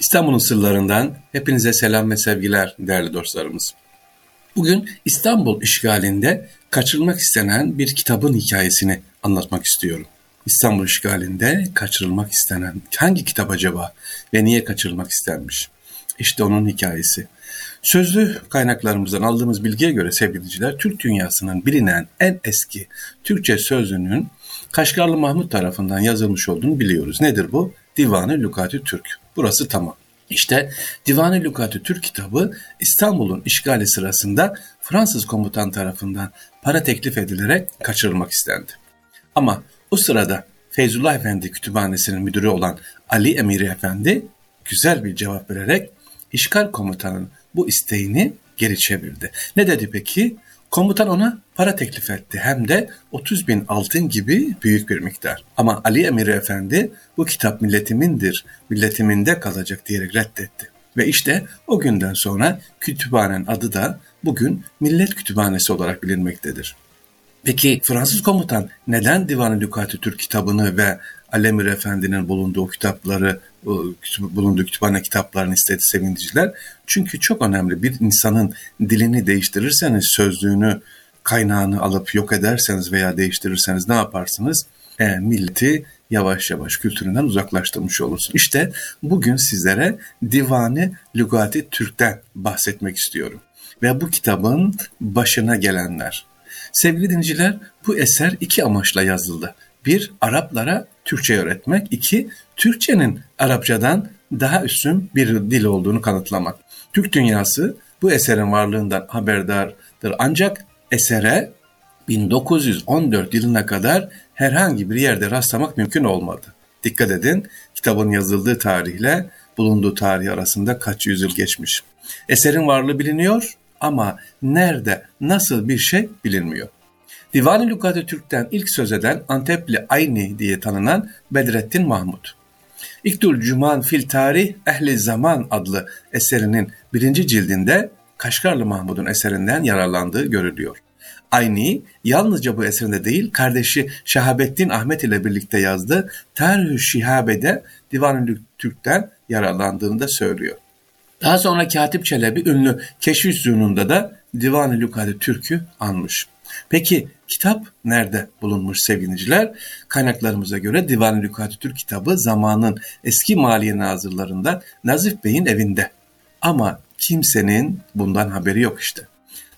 İstanbul'un sırlarından hepinize selam ve sevgiler değerli dostlarımız. Bugün İstanbul işgalinde kaçırılmak istenen bir kitabın hikayesini anlatmak istiyorum. İstanbul işgalinde kaçırılmak istenen hangi kitap acaba ve niye kaçırılmak istenmiş? İşte onun hikayesi. Sözlü kaynaklarımızdan aldığımız bilgiye göre sevgiliciler Türk dünyasının bilinen en eski Türkçe sözlüğünün Kaşgarlı Mahmut tarafından yazılmış olduğunu biliyoruz. Nedir bu? Divanı Lukati Türk. Burası tamam. İşte Divan-ı Lukatü Türk kitabı İstanbul'un işgali sırasında Fransız komutan tarafından para teklif edilerek kaçırılmak istendi. Ama o sırada Feyzullah Efendi kütüphanesinin müdürü olan Ali Emiri Efendi güzel bir cevap vererek işgal komutanın bu isteğini geri çevirdi. Ne dedi peki? Komutan ona para teklif etti hem de 30 bin altın gibi büyük bir miktar. Ama Ali Emir Efendi bu kitap milletimindir, milletiminde kalacak diyerek reddetti. Ve işte o günden sonra kütüphanenin adı da bugün Millet Kütüphanesi olarak bilinmektedir. Peki Fransız komutan neden Divan-ı Lukati Türk kitabını ve Alemir Efendi'nin bulunduğu kitapları, bulunduğu kütüphane kitaplarını istedi sevindiciler? Çünkü çok önemli bir insanın dilini değiştirirseniz, sözlüğünü, kaynağını alıp yok ederseniz veya değiştirirseniz ne yaparsınız? E, milleti yavaş yavaş kültüründen uzaklaştırmış olursun. İşte bugün sizlere Divani Lugati Türk'ten bahsetmek istiyorum. Ve bu kitabın başına gelenler. Sevgili dinciler bu eser iki amaçla yazıldı. Bir, Araplara Türkçe öğretmek. iki Türkçenin Arapçadan daha üstün bir dil olduğunu kanıtlamak. Türk dünyası bu eserin varlığından haberdardır ancak esere 1914 yılına kadar herhangi bir yerde rastlamak mümkün olmadı. Dikkat edin kitabın yazıldığı tarihle bulunduğu tarih arasında kaç yüzyıl geçmiş. Eserin varlığı biliniyor ama nerede, nasıl bir şey bilinmiyor. Divan-ı Lügat-ı Türk'ten ilk söz eden Antepli Ayni diye tanınan Bedrettin Mahmud. İktul Cuman fil Tarih Ehli Zaman adlı eserinin birinci cildinde Kaşgarlı Mahmud'un eserinden yararlandığı görülüyor. Ayni yalnızca bu eserinde değil kardeşi Şahabettin Ahmet ile birlikte yazdığı Tarih-ü Şihabe'de Divan-ı Türk'ten yararlandığını da söylüyor. Daha sonra Katip Çelebi ünlü Keşif Zünun'da da Divan-ı Lukadi Türk'ü anmış. Peki kitap nerede bulunmuş sevgiliciler? Kaynaklarımıza göre Divan-ı kitabı zamanın eski maliye nazırlarından Nazif Bey'in evinde. Ama kimsenin bundan haberi yok işte.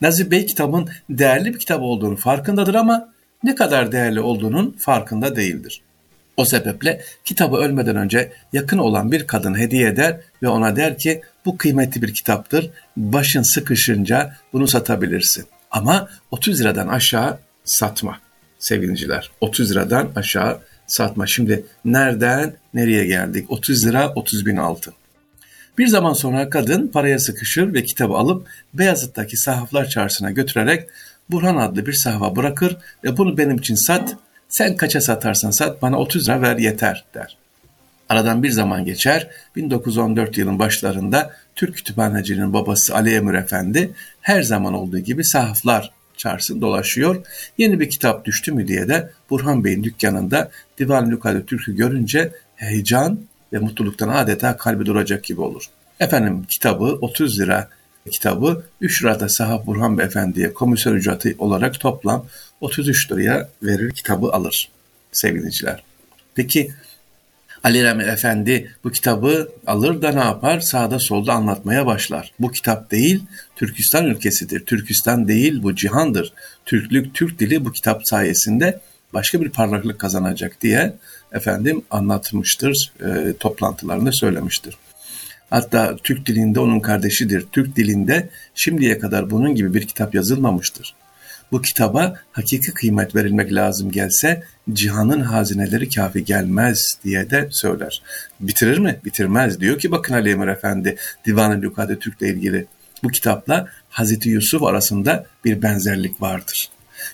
Nazif Bey kitabın değerli bir kitap olduğunu farkındadır ama ne kadar değerli olduğunun farkında değildir. O sebeple kitabı ölmeden önce yakın olan bir kadın hediye eder ve ona der ki bu kıymetli bir kitaptır. Başın sıkışınca bunu satabilirsin. Ama 30 liradan aşağı satma sevgiliciler. 30 liradan aşağı satma. Şimdi nereden nereye geldik? 30 lira 30 bin altın. Bir zaman sonra kadın paraya sıkışır ve kitabı alıp Beyazıt'taki sahaflar çarşısına götürerek Burhan adlı bir sahafa bırakır ve bunu benim için sat, sen kaça satarsan sat bana 30 lira ver yeter der. Aradan bir zaman geçer, 1914 yılın başlarında Türk kütüphanecinin babası Ali Emir Efendi her zaman olduğu gibi sahaflar çarşısını dolaşıyor. Yeni bir kitap düştü mü diye de Burhan Bey'in dükkanında Divan Lukade Türk'ü görünce heyecan ve mutluluktan adeta kalbi duracak gibi olur. Efendim kitabı 30 lira kitabı 3 lirada Sahaf Burhan Efendi'ye komisyon ücreti olarak toplam 33 liraya verir kitabı alır sevgiliciler. Peki Ali Rami Efendi bu kitabı alır da ne yapar? Sağda solda anlatmaya başlar. Bu kitap değil, Türkistan ülkesidir. Türkistan değil, bu cihandır. Türklük, Türk dili bu kitap sayesinde başka bir parlaklık kazanacak diye efendim anlatmıştır, e, toplantılarında söylemiştir. Hatta Türk dilinde onun kardeşidir. Türk dilinde şimdiye kadar bunun gibi bir kitap yazılmamıştır. Bu kitaba hakiki kıymet verilmek lazım gelse cihanın hazineleri kafi gelmez diye de söyler. Bitirir mi? Bitirmez. Diyor ki bakın Ali Emir Efendi Divan-ı Lukade Türk'le ilgili bu kitapla Hazreti Yusuf arasında bir benzerlik vardır.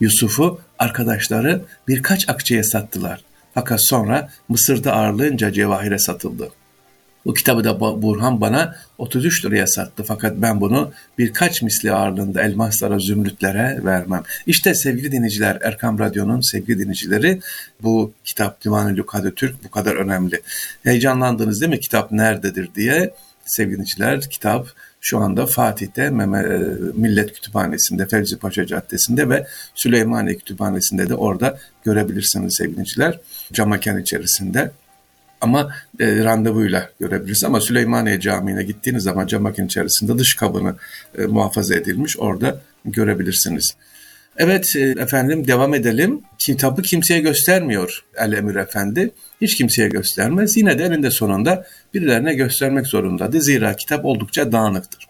Yusuf'u arkadaşları birkaç akçeye sattılar. Fakat sonra Mısır'da ağırlığınca cevahire satıldı. Bu kitabı da Burhan bana 33 liraya sattı fakat ben bunu birkaç misli ağırlığında elmaslara, zümrütlere vermem. İşte sevgili dinleyiciler, Erkam Radyo'nun sevgili dinleyicileri bu kitap Divan-ı Lukade Türk bu kadar önemli. Heyecanlandınız değil mi kitap nerededir diye sevgili dinleyiciler kitap şu anda Fatih'te e, Millet Kütüphanesi'nde, Fevzi Paşa Caddesi'nde ve Süleymaniye Kütüphanesi'nde de orada görebilirsiniz sevgili Camaken içerisinde. Ama e, randevuyla görebilirsiniz. Ama Süleymaniye Camii'ne gittiğiniz zaman Camaken içerisinde dış kabını e, muhafaza edilmiş. Orada görebilirsiniz. Evet e, efendim devam edelim. Kitabı kimseye göstermiyor El Emir Efendi. Hiç kimseye göstermez. Yine de elinde sonunda birilerine göstermek zorundadır. Zira kitap oldukça dağınıktır.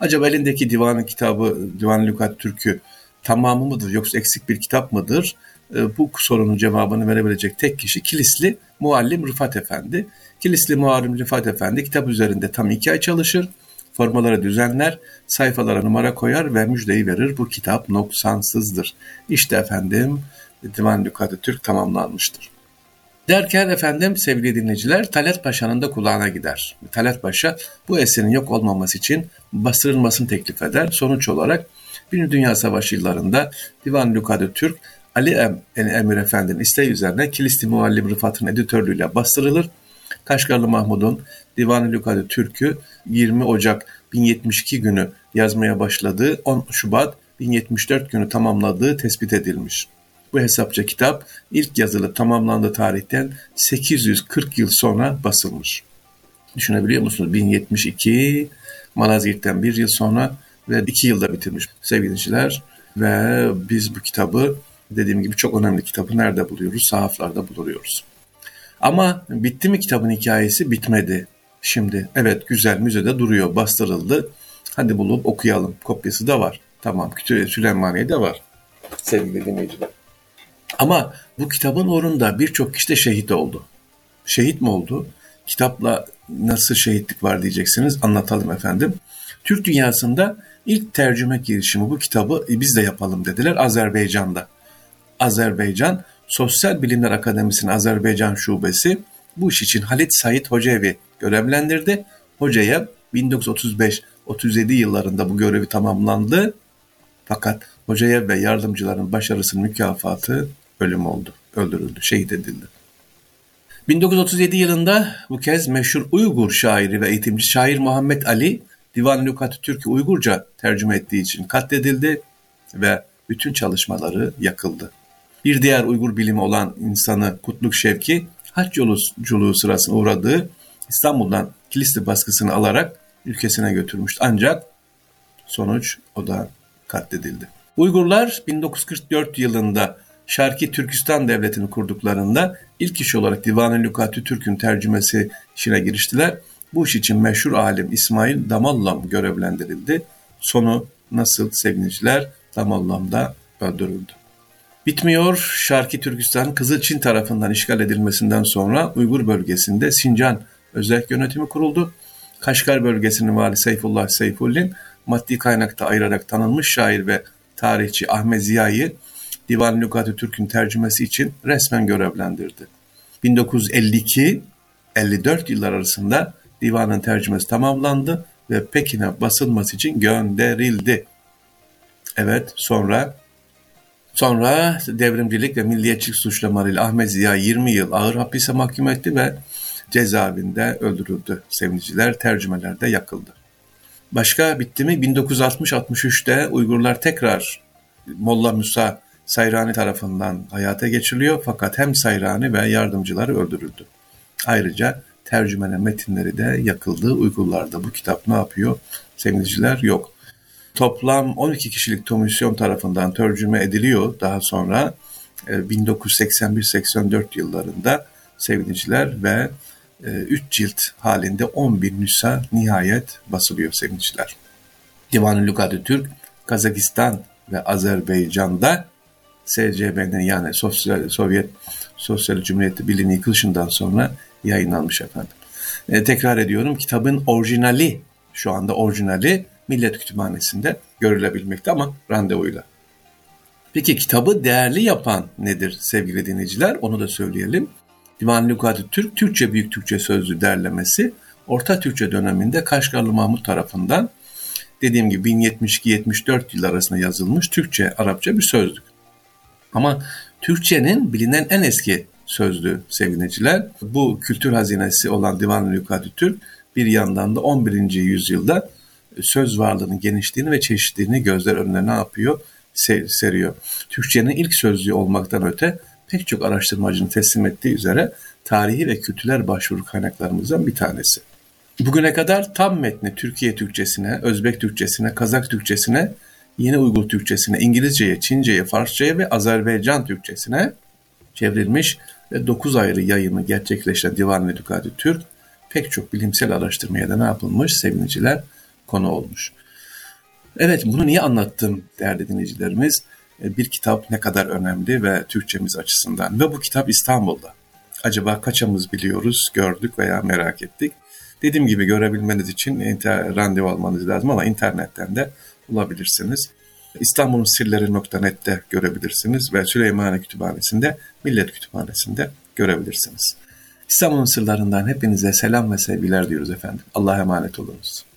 Acaba elindeki divanın kitabı, Divan Lukat Türk'ü tamamı mıdır yoksa eksik bir kitap mıdır? E, bu sorunun cevabını verebilecek tek kişi Kilisli Muallim Rıfat Efendi. Kilisli Muallim Rıfat Efendi kitap üzerinde tam iki ay çalışır formaları düzenler, sayfalara numara koyar ve müjdeyi verir. Bu kitap noksansızdır. İşte efendim Divan Lükatı Türk tamamlanmıştır. Derken efendim sevgili dinleyiciler Talat Paşa'nın da kulağına gider. Talat Paşa bu eserin yok olmaması için bastırılmasını teklif eder. Sonuç olarak Birinci Dünya Savaşı yıllarında Divan Lükatı Türk Ali em, Emir Efendi'nin isteği üzerine Kilisli Muallim Rıfat'ın editörlüğüyle bastırılır. Kaşgarlı Mahmud'un Divan-ı Lügade Türk'ü 20 Ocak 1072 günü yazmaya başladığı 10 Şubat 1074 günü tamamladığı tespit edilmiş. Bu hesapça kitap ilk yazılı tamamlandığı tarihten 840 yıl sonra basılmış. Düşünebiliyor musunuz? 1072 Malazgirt'ten bir yıl sonra ve iki yılda bitirmiş sevgiliciler. Ve biz bu kitabı dediğim gibi çok önemli kitabı nerede buluyoruz? Sahaflarda buluyoruz. Ama bitti mi kitabın hikayesi? Bitmedi. Şimdi evet güzel müzede duruyor, bastırıldı. Hadi bulup okuyalım. Kopyası da var. Tamam, Kütüphane Süleymaniye'de var. Sevgili dinleyiciler. Ama bu kitabın uğrunda birçok kişi de şehit oldu. Şehit mi oldu? Kitapla nasıl şehitlik var diyeceksiniz. Anlatalım efendim. Türk dünyasında ilk tercüme girişimi bu kitabı e, biz de yapalım dediler Azerbaycan'da. Azerbaycan Sosyal Bilimler Akademisi'nin Azerbaycan Şubesi bu iş için Halit Said Hocaevi görevlendirdi. Hocaya 1935-37 yıllarında bu görevi tamamlandı. Fakat hocaya ve yardımcıların başarısının mükafatı ölüm oldu. Öldürüldü, şehit edildi. 1937 yılında bu kez meşhur Uygur şairi ve eğitimci şair Muhammed Ali Divan-ı Lükat-ı Türk'ü Uygurca tercüme ettiği için katledildi ve bütün çalışmaları yakıldı. Bir diğer Uygur bilimi olan insanı Kutluk Şevki haç yolculuğu sırasında uğradığı İstanbul'dan Kilisli baskısını alarak ülkesine götürmüştü. Ancak sonuç o da katledildi. Uygurlar 1944 yılında Şarki Türkistan Devleti'ni kurduklarında ilk iş olarak Divan-ı Lükatü Türk'ün tercümesi işine giriştiler. Bu iş için meşhur alim İsmail Damallam görevlendirildi. Sonu nasıl sevinçler Damallam'da öldürüldü. Bitmiyor, Şarki Türkistan Kızıl Çin tarafından işgal edilmesinden sonra Uygur bölgesinde Sincan özel yönetimi kuruldu. Kaşgar bölgesinin vali Seyfullah Seyfullin maddi kaynakta ayırarak tanınmış şair ve tarihçi Ahmet Ziya'yı Divan Lügatı Türk'ün tercümesi için resmen görevlendirdi. 1952-54 yıllar arasında divanın tercümesi tamamlandı ve Pekin'e basılması için gönderildi. Evet sonra Sonra devrimcilik ve milliyetçilik suçlamalarıyla Ahmet Ziya 20 yıl ağır hapise mahkum etti ve cezaevinde öldürüldü. Sevgiliciler tercümelerde yakıldı. Başka bitti mi? 1960-63'te Uygurlar tekrar Molla Musa Sayrani tarafından hayata geçiriliyor fakat hem Sayrani ve yardımcıları öldürüldü. Ayrıca tercümene metinleri de yakıldı. Uygurlarda bu kitap ne yapıyor? Sevgiliciler yok. Toplam 12 kişilik komisyon tarafından tercüme ediliyor daha sonra 1981-84 e, yıllarında sevgiliciler ve 3 e, cilt halinde 11 nüsa nihayet basılıyor sevgiliciler. Divan-ı Lügat-ı Türk, Kazakistan ve Azerbaycan'da SCB'nin yani Sosyal, Sovyet Sosyal Cumhuriyeti Birliği'nin yıkılışından sonra yayınlanmış efendim. E, tekrar ediyorum kitabın orijinali şu anda orijinali Millet Kütüphanesi'nde görülebilmekte ama randevuyla. Peki kitabı değerli yapan nedir sevgili dinleyiciler? Onu da söyleyelim. Divan Lügatı Türk, Türkçe Büyük Türkçe Sözlü derlemesi Orta Türkçe döneminde Kaşgarlı Mahmut tarafından dediğim gibi 1072-74 yıl arasında yazılmış Türkçe, Arapça bir sözlük. Ama Türkçenin bilinen en eski sözlüğü sevgiliciler. Bu kültür hazinesi olan Divan-ı Lükati Türk bir yandan da 11. yüzyılda söz varlığının genişliğini ve çeşitliliğini gözler önüne ne yapıyor? seriyor. Türkçenin ilk sözlüğü olmaktan öte pek çok araştırmacının teslim ettiği üzere tarihi ve kültürel başvuru kaynaklarımızdan bir tanesi. Bugüne kadar tam metni Türkiye Türkçesine, Özbek Türkçesine, Kazak Türkçesine, Yeni Uygur Türkçesine, İngilizceye, Çince'ye, Farsça'ya ve Azerbaycan Türkçesine çevrilmiş ve 9 ayrı yayını gerçekleştiren Divan ve Dükati Türk pek çok bilimsel araştırmaya da ne yapılmış sevgiliciler konu olmuş. Evet bunu niye anlattım değerli dinleyicilerimiz? E, bir kitap ne kadar önemli ve Türkçemiz açısından ve bu kitap İstanbul'da. Acaba kaçımız biliyoruz, gördük veya merak ettik. Dediğim gibi görebilmeniz için inter, randevu almanız lazım ama internetten de bulabilirsiniz. İstanbul'un sirleri.net'te görebilirsiniz ve Süleymaniye Kütüphanesi'nde, Millet Kütüphanesi'nde görebilirsiniz. İstanbul'un sırlarından hepinize selam ve sevgiler diyoruz efendim. Allah'a emanet olunuz.